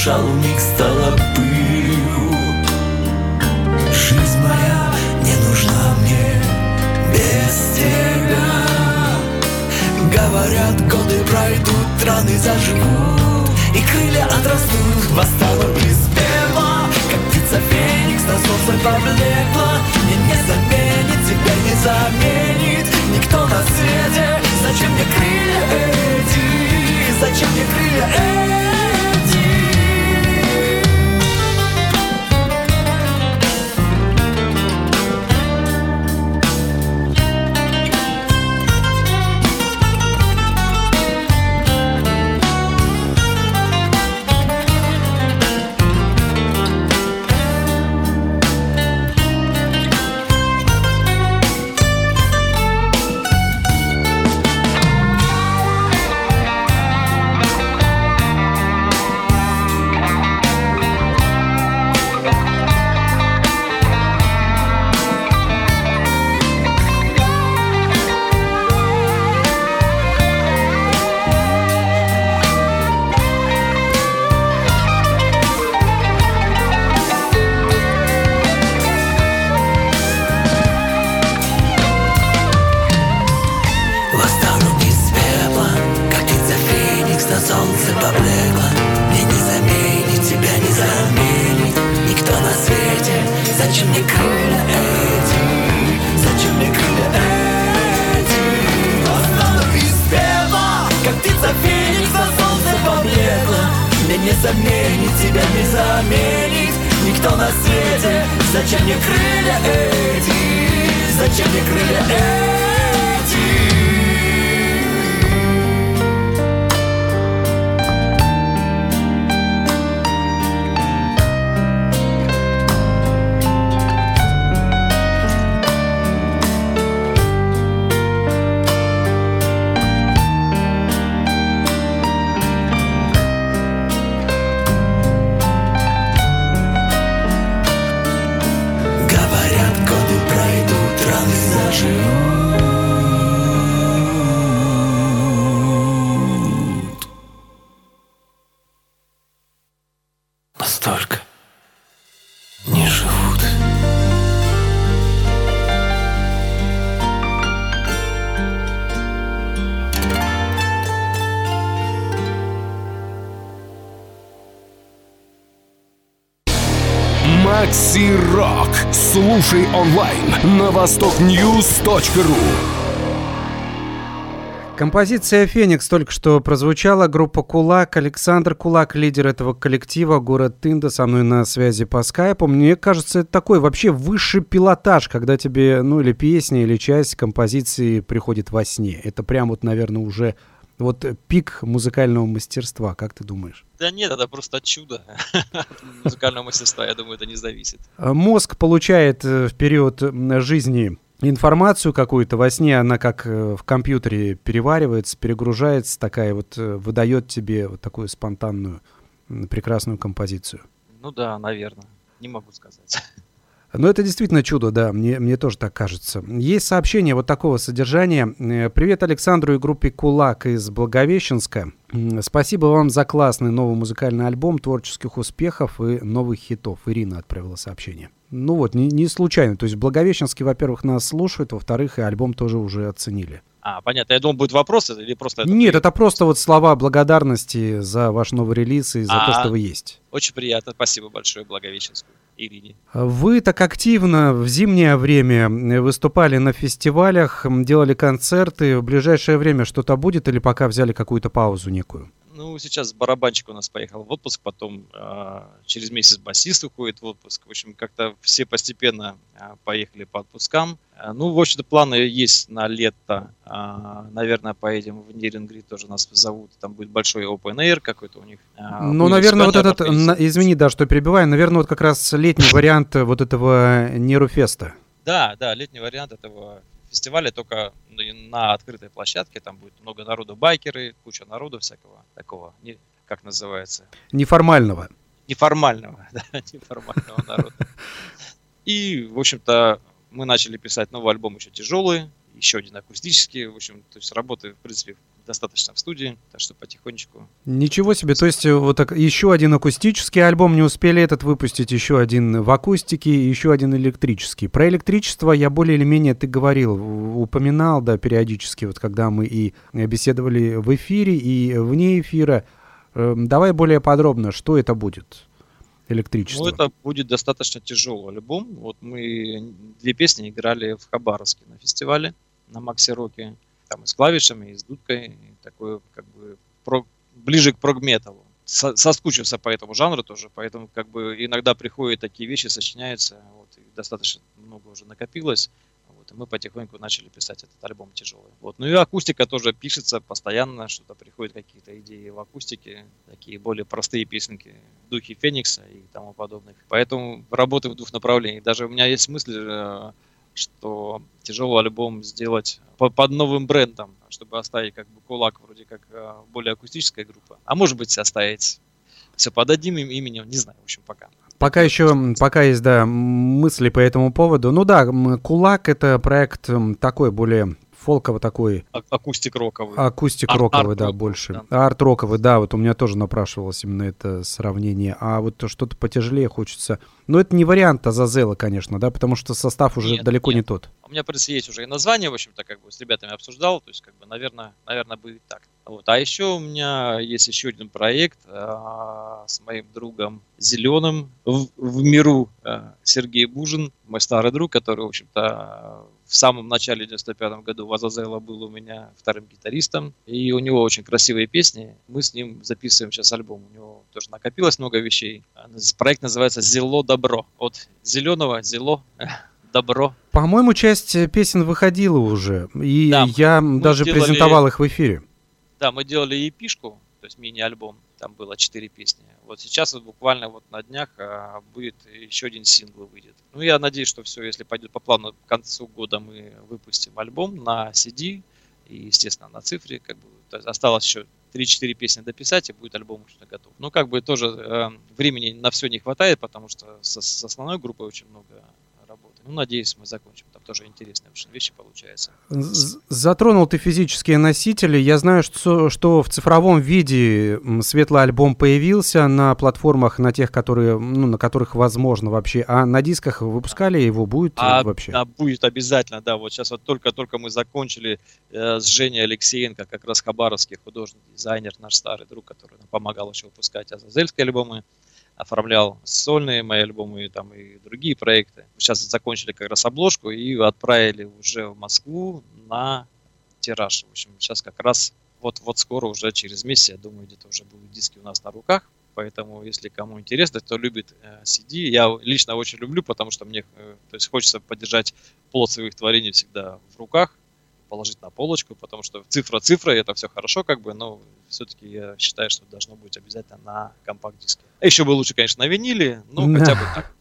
S3: Чем На свете Зачем мне крылья эти? Зачем мне крылья эти?
S4: Слушай онлайн на востокньюз.ру.
S1: Композиция «Феникс» только что прозвучала. Группа «Кулак». Александр Кулак, лидер этого коллектива. Город Тында со мной на связи по скайпу. Мне кажется, это такой вообще высший пилотаж, когда тебе, ну, или песня, или часть композиции приходит во сне. Это прям вот, наверное, уже вот пик музыкального мастерства. Как ты думаешь?
S2: Да нет, это просто чудо музыкального мастерства, я думаю, это не зависит.
S1: А Мозг получает э, в период жизни информацию какую-то во сне, она как э, в компьютере переваривается, перегружается, такая вот э, выдает тебе вот такую спонтанную прекрасную композицию.
S2: Ну да, наверное. Не могу сказать.
S1: Но это действительно чудо, да, мне, мне тоже так кажется. Есть сообщение вот такого содержания. Э, Привет Александру и группе «Кулак» из Благовещенска. Спасибо вам за классный новый музыкальный альбом, творческих успехов и новых хитов. Ирина отправила сообщение. Ну вот, не, не случайно. То есть в Благовещенске, во-первых, нас слушают, во-вторых, и альбом тоже уже оценили.
S2: А, понятно. Я думал, будет вопрос или просто это...
S1: Нет, это просто вот слова благодарности за ваш новый релиз и за то,
S2: А.
S1: что вы есть.
S2: Очень приятно. Спасибо большое, Благовещенскую. Ирине.
S1: Вы так активно в зимнее время выступали на фестивалях, делали концерты. В ближайшее время что-то будет или пока взяли какую-то паузу некую?
S2: Ну, сейчас барабанщик у нас поехал в отпуск, потом а, через месяц басист уходит в отпуск. В общем, как-то все постепенно а, поехали по отпускам. А, ну, в общем-то, планы есть на лето. А, наверное, поедем в Нирингрид, тоже нас зовут. Там будет большой open air какой-то у них. А,
S1: Ну, наверное, вот этот, на- извини, да, что перебиваю, наверное, вот как раз летний вариант вот этого Неруфеста.
S2: Да, да, летний вариант этого фестиваля, только на открытой площадке. Там будет много народу, байкеры, куча народу всякого такого, не, как называется,
S1: Неформального.
S2: неформального, да, неформального народа. И, в общем-то, мы начали писать новый альбом еще тяжелый, еще один акустический. В общем, то есть работы, в принципе, достаточно в студии, так что потихонечку.
S1: Ничего себе, то есть э, вот так, еще один акустический альбом, не успели этот выпустить, еще один в акустике, еще один электрический. Про электричество я более или менее, ты говорил, упоминал, да, периодически, вот когда мы и беседовали в эфире, и вне эфира. Эм, Давай более подробно, что это будет, электричество?
S2: Ну, это будет достаточно тяжелый альбом. Вот мы две песни играли в Хабаровске на фестивале, на Макси Роке. Там и с клавишами, и с дудкой. И такое, как бы, прог- ближе к прогметалу. Со- соскучился по этому жанру тоже, поэтому как бы иногда приходят такие вещи, сочиняются, вот, и достаточно много уже накопилось. Вот, и мы потихоньку начали писать этот альбом тяжелый. Вот. Ну и акустика тоже пишется постоянно, что-то приходят какие-то идеи в акустике, такие более простые песенки, в духе Феникса и тому подобных. Поэтому работаю в двух направлениях. Даже у меня есть мысль, э, что тяжелый альбом сделать по- под новым брендом, чтобы оставить как бы кулак вроде как э, более акустическая группа. А может быть оставить все под одним им- именем, не знаю, в общем, пока.
S1: Пока еще, пока есть, да, мысли по этому поводу. Ну да, «Кулак» — это проект такой, более фолково такой,
S2: А- Акустик роковый.
S1: акустик
S2: Арт-
S1: роковый, да, больше.
S2: да.
S1: Арт-роковый, да, вот у меня тоже напрашивалось именно это сравнение. А вот то что-то потяжелее хочется. Но это не вариант Азазела, конечно, да, потому что состав уже
S2: Нет,
S1: далеко не
S2: нет.
S1: тот.
S2: У меня, в принципе, есть уже и название, в общем-то, как бы с ребятами обсуждал, то есть, как бы, наверное, наверное, будет так. Вот. А еще у меня есть еще один проект а, с моим другом Зеленым в, в миру а, Сергей Бужин, мой старый друг, который, в общем-то, в самом начале 95 году в Азазела был у меня вторым гитаристом, и у него очень красивые песни. Мы с ним записываем сейчас альбом. У него тоже накопилось много вещей. А, Проект называется «Зело добро». От зеленого зело добро.
S1: По-моему, часть песен выходила уже. И
S2: Да,
S1: я даже
S2: сделали-
S1: презентовал их в эфире.
S2: Да, мы делали епишку, то есть мини-альбом, там было четыре песни. Вот сейчас вот буквально вот на днях а, будет еще один сингл выйдет. Ну, я надеюсь, что все, если пойдет по плану, к концу года мы выпустим альбом на CD и, естественно, на цифре. Как бы, осталось еще 3-4 песни дописать, и будет альбом уже готов. Ну, как бы тоже э, времени на все не хватает, потому что со- с основной группой очень много. Ну, надеюсь, мы закончим. Там тоже интересные очень вещи получаются.
S1: Затронул ты физические носители. Я знаю, что, что в цифровом виде светлый альбом появился на платформах, на тех, которые, ну, на которых возможно вообще. А на дисках выпускали его будет
S2: А,
S1: вообще?
S2: а будет обязательно, да. Вот сейчас вот только-только мы закончили э, с Женей Алексеенко, как раз хабаровский художник, дизайнер, наш старый друг, который нам помогал еще выпускать азазельские альбомы, оформлял сольные мои альбомы и там и другие проекты. Сейчас закончили как раз обложку и отправили уже в Москву на тираж. В общем, сейчас как раз вот, вот скоро уже через месяц, я думаю, где-то уже будут диски у нас на руках. Поэтому, если кому интересно, кто любит э, CD, я лично очень люблю, потому что мне э, то есть хочется поддержать плод своих творений всегда в руках, положить на полочку, потому что цифра цифра, это все хорошо, как бы, но все-таки я считаю, что должно быть обязательно на компакт-диске. А еще бы лучше, конечно, на виниле, но
S1: Да.
S2: хотя бы так.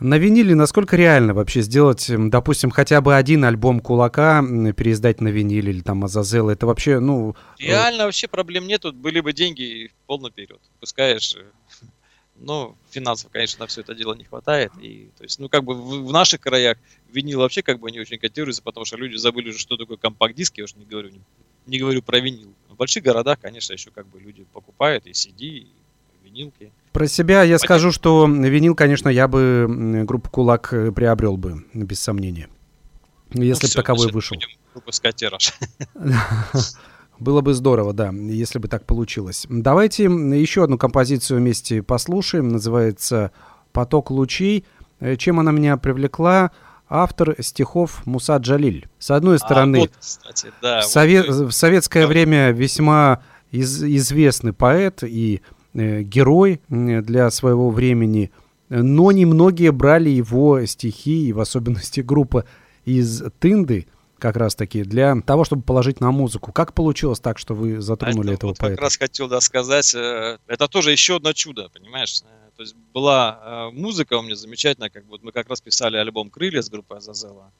S1: На виниле насколько реально вообще сделать, допустим, хотя бы один альбом Кулака переиздать на виниле или там Азазела? Это вообще, ну...
S2: Реально вообще проблем нету, были бы деньги полный вперед. Пускаешь, э, но финансово, конечно, на все это дело не хватает. И, то есть, ну, как бы в, в наших краях винил вообще как бы не очень котируется, потому что люди забыли уже, что такое компакт-диск, я уж не говорю, не, не говорю про винил. В больших городах, конечно, еще как бы люди покупают и CD, и винилки.
S1: Про себя я
S2: Понятно.
S1: скажу, что винил, конечно, я бы группу Кулак э, приобрел бы, без сомнения. Если
S2: Ну,
S1: бы таковой вышел.
S2: Будем выпускать тираж.
S1: Было бы здорово, да, если бы так получилось. Давайте еще одну композицию вместе послушаем. Называется «Поток лучей».
S3: Э, Чем она меня привлекла? Автор стихов Муса Джалиль. С одной
S2: А,
S3: стороны,
S2: вот, кстати, да.
S3: в,
S2: вот
S3: сове-
S2: ты-
S3: в советское
S2: Да.
S3: время весьма из- известный поэт и э, герой для своего времени, но немногие брали его стихи, и в особенности группа из Тынды, как раз таки, для того, чтобы положить на музыку. Как получилось так, что вы затронули
S2: Это
S3: этого
S2: вот как
S3: поэта?
S2: раз хотел да, сказать, э, это тоже еще одно чудо, понимаешь? Э, То есть была э, музыка у меня замечательная, как вот мы как раз писали альбом «Крылья» с группой Азазела,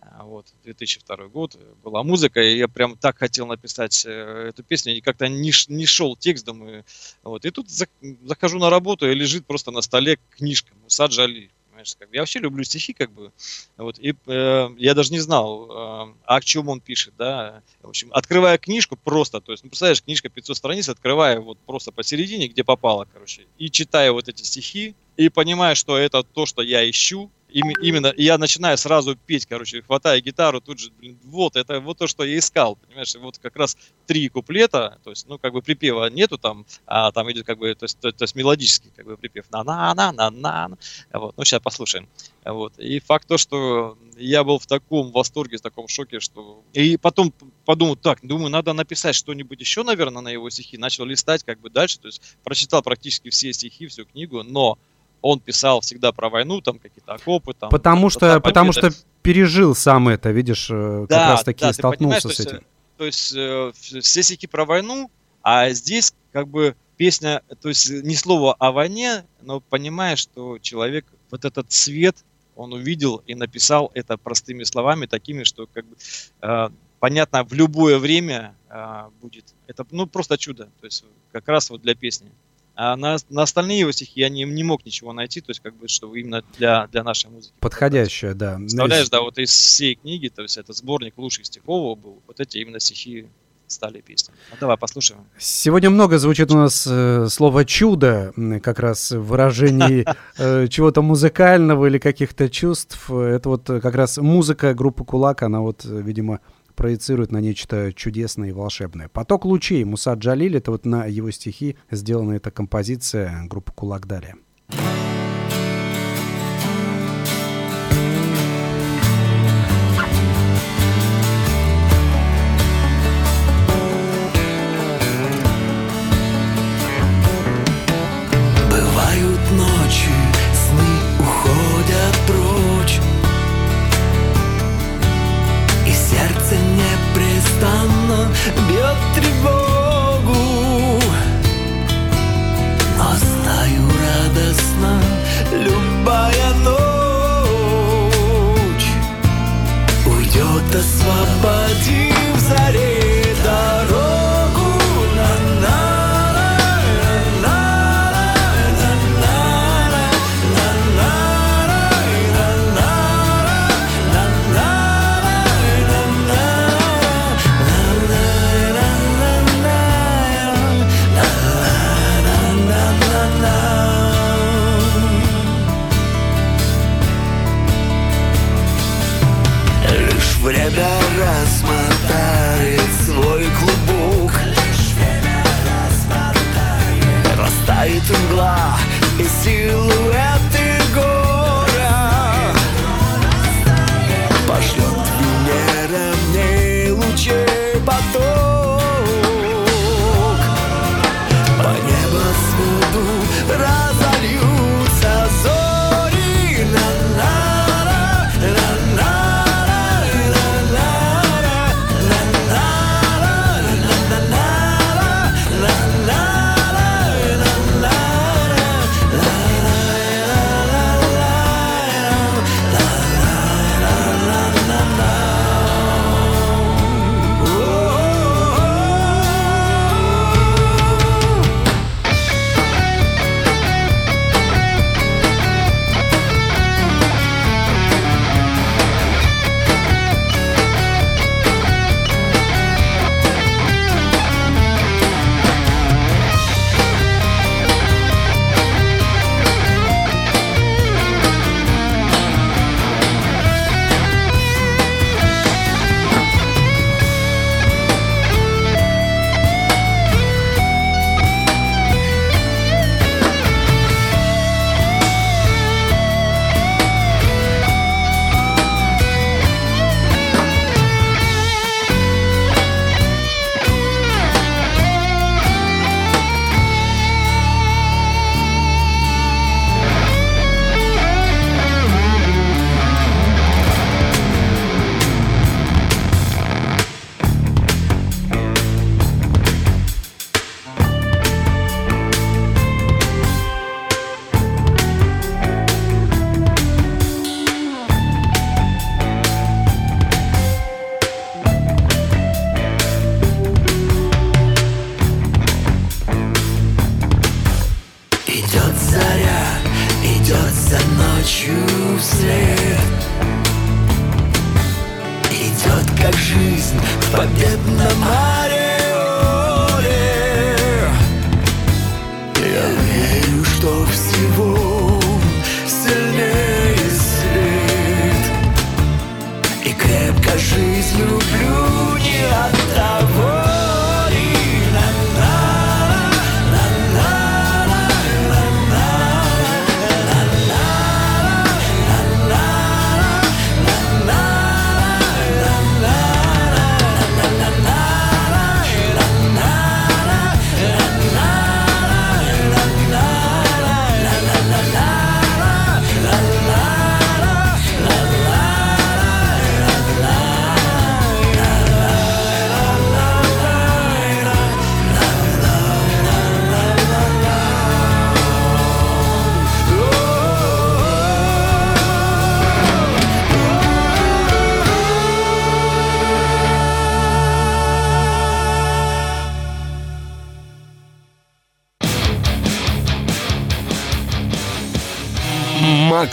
S2: А, вот, 2002 год, была музыка, и я прям так хотел написать эту песню, и как-то не, не шел текст, думаю, вот, и тут за- захожу на работу, и лежит просто на столе книжка Муса Джали, понимаешь, как бы. я вообще люблю стихи, как бы, вот, и э, я даже не знал, э, о чем он пишет, да. В общем, открывая книжку просто, то есть, ну, представляешь, книжка 500 страниц, открывая вот просто посередине, где попало, короче, и читая вот эти стихи, и понимая, что это то, что я ищу, именно, и я начинаю сразу петь, короче, хватая гитару, тут же, блин, вот, это вот то, что я искал, понимаешь, вот как раз три куплета, то есть, ну, как бы припева нету там, а там идет как бы, то есть, то, то есть мелодический как бы припев, на-на-на-на-на, вот, ну, сейчас послушаем. Вот. И факт то, что я был в таком восторге, в таком шоке, что... И потом подумал, так, думаю, надо написать что-нибудь еще, наверное, на его стихи. Начал листать как бы дальше, то есть прочитал практически все стихи, всю книгу, но он писал всегда про войну, там какие-то окопы, там...
S3: Потому что,
S2: там,
S3: потому
S2: победа.
S3: что пережил сам это, видишь, э, как
S2: Да,
S3: раз таки
S2: да,
S3: столкнулся с
S2: то есть,
S3: этим.
S2: То есть э, в- все стихи про войну, а здесь как бы песня, то есть ни слова о войне, но понимаешь, что человек вот этот цвет, он увидел и написал это простыми словами, такими, что как бы э, понятно в любое время э, будет. Это ну просто чудо, то есть как раз вот для песни. А на, на остальные его стихи я не, не мог ничего найти, то есть как бы, что именно для, для нашей музыки.
S3: Подходящее, да.
S2: Представляешь, да, вот из всей книги, то есть это сборник лучших стихов был, вот эти именно стихи стали песнями. Ну, давай послушаем.
S3: Сегодня много звучит у нас э, слово «чудо», как раз в выражении э, чего-то музыкального или каких-то чувств. Это вот э, как раз музыка группы «Кулак», она вот, э, видимо, проецирует на нечто чудесное и волшебное. «Поток лучей» Муса Джалиль, это вот на его стихи сделана эта композиция группы «Кулак» далее.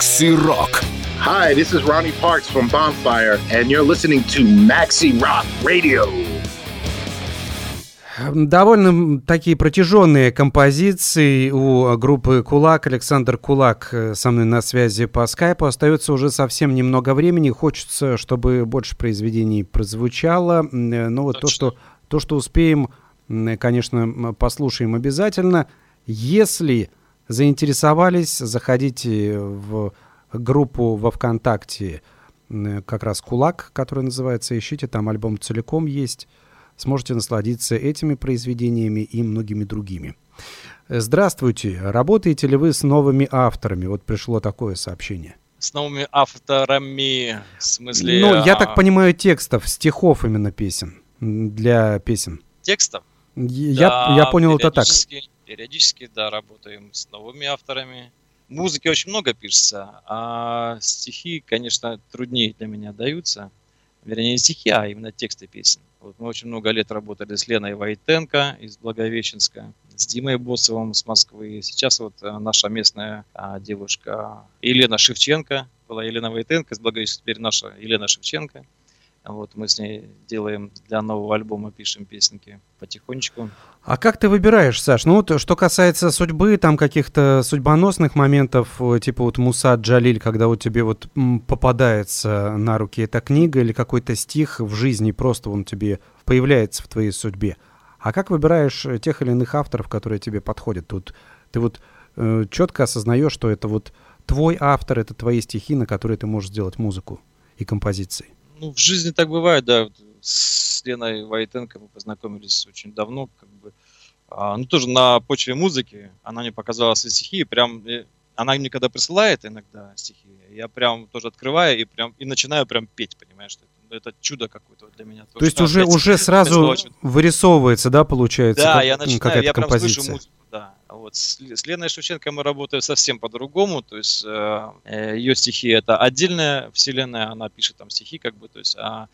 S4: Макси Рок.
S6: Hi, this is Ronnie Parks from Bonfire, and you're listening to Maxi Rock Radio.
S1: Довольно такие протяженные композиции у группы Кулак. Александр Кулак э, со мной на связи по скайпу. Остается уже совсем немного времени. Хочется, чтобы больше произведений прозвучало. Э, Но вот то, что, то, что успеем, м, конечно, послушаем обязательно. Если заинтересовались, заходите в группу во ВКонтакте как раз «Кулак», который называется. Ищите, там альбом целиком есть сможете насладиться этими произведениями и многими другими. Здравствуйте. Работаете ли вы с новыми авторами? Вот пришло такое сообщение.
S2: С новыми авторами, в смысле...
S1: Ну, я
S2: а,
S1: так понимаю, текстов, стихов именно песен. Для песен.
S2: Текстов?
S1: Я,
S2: Да,
S1: я понял это так.
S2: Периодически- да, работаем с новыми авторами. Музыки очень много пишется, а стихи, конечно, труднее для меня даются. Вернее, не стихи, а именно тексты песен. Вот мы очень много лет работали с Леной Войтенко из Благовещенска, с Димой Босовым с Москвы. Сейчас вот э, наша местная а, девушка Елена Шевченко, была Елена Войтенко из Благовещенска, теперь наша Елена Шевченко. Вот мы с ней делаем для нового альбома, пишем песенки потихонечку.
S1: А как ты выбираешь, Саш? Ну, вот, что касается судьбы, там каких-то судьбоносных моментов, э, типа вот Муса Джалиль, когда вот тебе вот попадается на руки эта книга или какой-то стих в жизни, просто он тебе появляется в твоей судьбе. А как выбираешь э, тех или иных авторов, которые тебе подходят? Тут ты вот э, четко осознаешь, что это вот твой автор, это твои стихи, на которые ты можешь сделать музыку и композиции.
S2: Ну, в жизни так бывает, да. С Леной Войтенко мы познакомились очень давно, как бы. А, ну, тоже на почве музыки. Она мне показала свои стихи, и прям... Она мне когда присылает иногда стихи, я прям тоже открываю и прям и начинаю прям петь, понимаешь, что это, это чудо какое-то для меня.
S1: То есть уже, уже сразу вырисовывается, да, получается?
S2: Да,
S1: как-
S2: я начинаю, я прям
S1: композиция.
S2: слышу музыку, Вот с, с Леной Шевченко мы работаем совсем по-другому, то есть э, э, ее стихи это отдельная вселенная, она пишет там стихи как бы, то есть а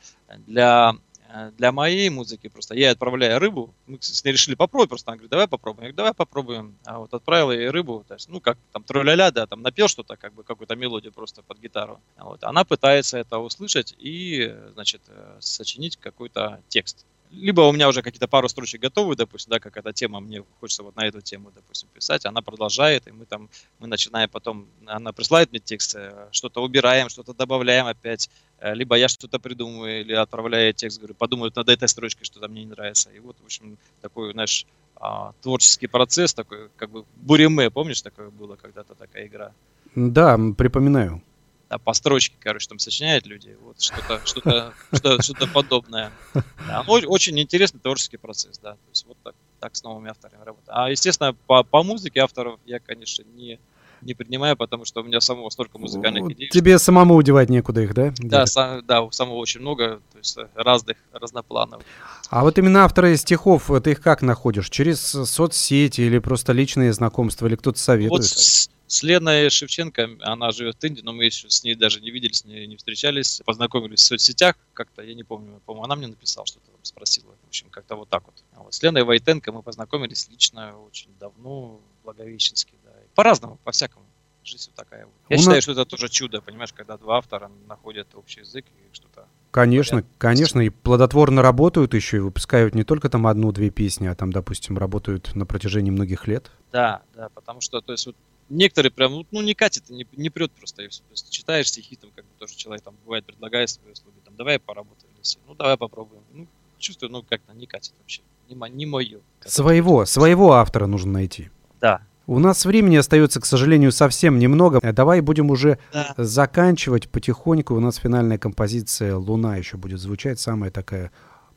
S2: для э, для моей музыки просто я отправляю рыбу, мы с ней решили попробовать, просто она говорит, давай попробуем, я говорю, давай попробуем, а вот отправил ей рыбу, то есть, ну как там тролля да, там напел что-то, как бы какую-то мелодию просто под гитару, А вот, она пытается это услышать и, значит, сочинить какой-то текст либо у меня уже какие-то пару строчек готовы, допустим, да, какая-то тема, мне хочется вот на эту тему, допустим, писать, она продолжает, и мы там, мы начинаем потом, она присылает мне текст, э, что-то убираем, что-то добавляем опять, э, либо я что-то придумываю, или отправляю текст, говорю, подумаю над этой строчкой, что-то мне не нравится. И вот, в общем, такой, знаешь, а, творческий процесс, такой, как бы, буриме, помнишь, такое было когда-то такая игра?
S1: Да, припоминаю.
S2: Да, по строчке, короче, там сочиняют люди, вот что-то, что-то, что- что-то подобное. Да, о- очень интересный творческий процесс, да, то есть вот так, так с новыми авторами работать. А, естественно, по, по музыке авторов я, конечно, не, не принимаю, потому что у меня самого столько музыкальных
S1: Ну,
S2: идей.
S1: Тебе самому удевать некуда их, да?
S2: Да,
S1: Где-то?
S2: са- да, у самого очень много, то есть разных, разноплановых.
S1: А вот именно авторы стихов, ты их как находишь? Через соцсети или просто личные знакомства, или кто-то
S2: Вот
S1: советует?
S2: с- С Леной Шевченко, она живет в Индии, но мы еще с ней даже не виделись, не, не встречались. Познакомились в соцсетях как-то, я не помню, по-моему, она мне написала, что-то там спросила. В общем, как-то вот так вот. А вот. С Леной Войтенко мы познакомились лично очень давно, в Благовещенске, да. По-разному, по-всякому. Жизнь вот такая. вот. Я
S1: У
S2: считаю,
S1: нас-
S2: что это тоже чудо, понимаешь, когда два автора находят общий язык и что-то
S1: Конечно,
S2: Понятно.
S1: конечно, и плодотворно работают еще, и выпускают не только там одну-две песни, а там, допустим, работают на протяжении многих лет.
S2: Да, да, потому что, то есть, вот некоторые прям, ну, ну, не катит, не, не прет просто. И есть, читаешь стихи, там, как бы тоже человек там бывает предлагает свои услуги, там, давай поработаем вместе. Ну, давай попробуем. Ну, чувствую, ну, как-то не катит вообще. Не, не мое.
S1: Своего, своего автора нужно найти.
S2: Да.
S1: У нас времени остается, к сожалению, совсем немного. Э, Давай будем уже
S2: Да.
S1: заканчивать потихоньку. У нас финальная композиция «Луна» еще будет звучать, самая такая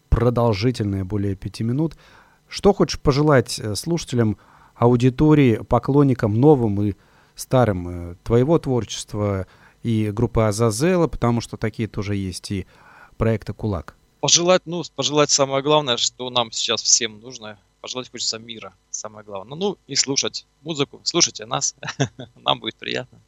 S1: продолжительная, более пяти минут. Что хочешь пожелать э, слушателям, аудитории, поклонникам новым и старым э, твоего творчества и группы Азазела, потому что такие тоже есть, и проекта «Кулак».
S2: Пожелать, ну, пожелать самое главное, что нам сейчас всем нужно. Пожелать хочется мира, самое главное. Ну, и слушать музыку. Слушайте нас, нам будет приятно.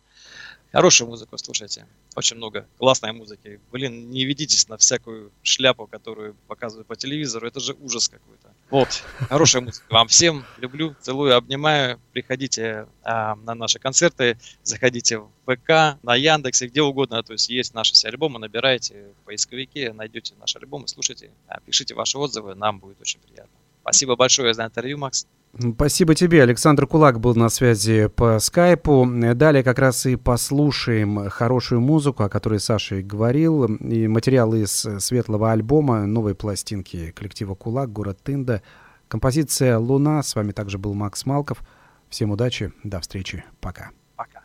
S2: Хорошую музыку слушайте. Очень много классной музыки. Блин, не ведитесь на всякую шляпу, которую показывают по телевизору. Это же ужас какой-то. Вот. Хорошая музыка. Вам всем люблю, целую, обнимаю. Приходите а, на наши концерты, заходите в ВК, на Яндексе, где угодно. То есть есть наши все альбомы, набирайте в поисковике, найдете наши альбомы, слушайте, пишите ваши отзывы, нам будет очень приятно. Спасибо большое за интервью, Макс.
S1: Спасибо тебе. Александр Кулак был на связи по скайпу. Далее как раз и послушаем хорошую музыку, о которой Саша и говорил. И материалы из светлого альбома, новой пластинки коллектива Кулак, город Тында. Композиция «Луна». С вами также был Макс Малков. Всем удачи. До встречи. Пока.
S2: Пока.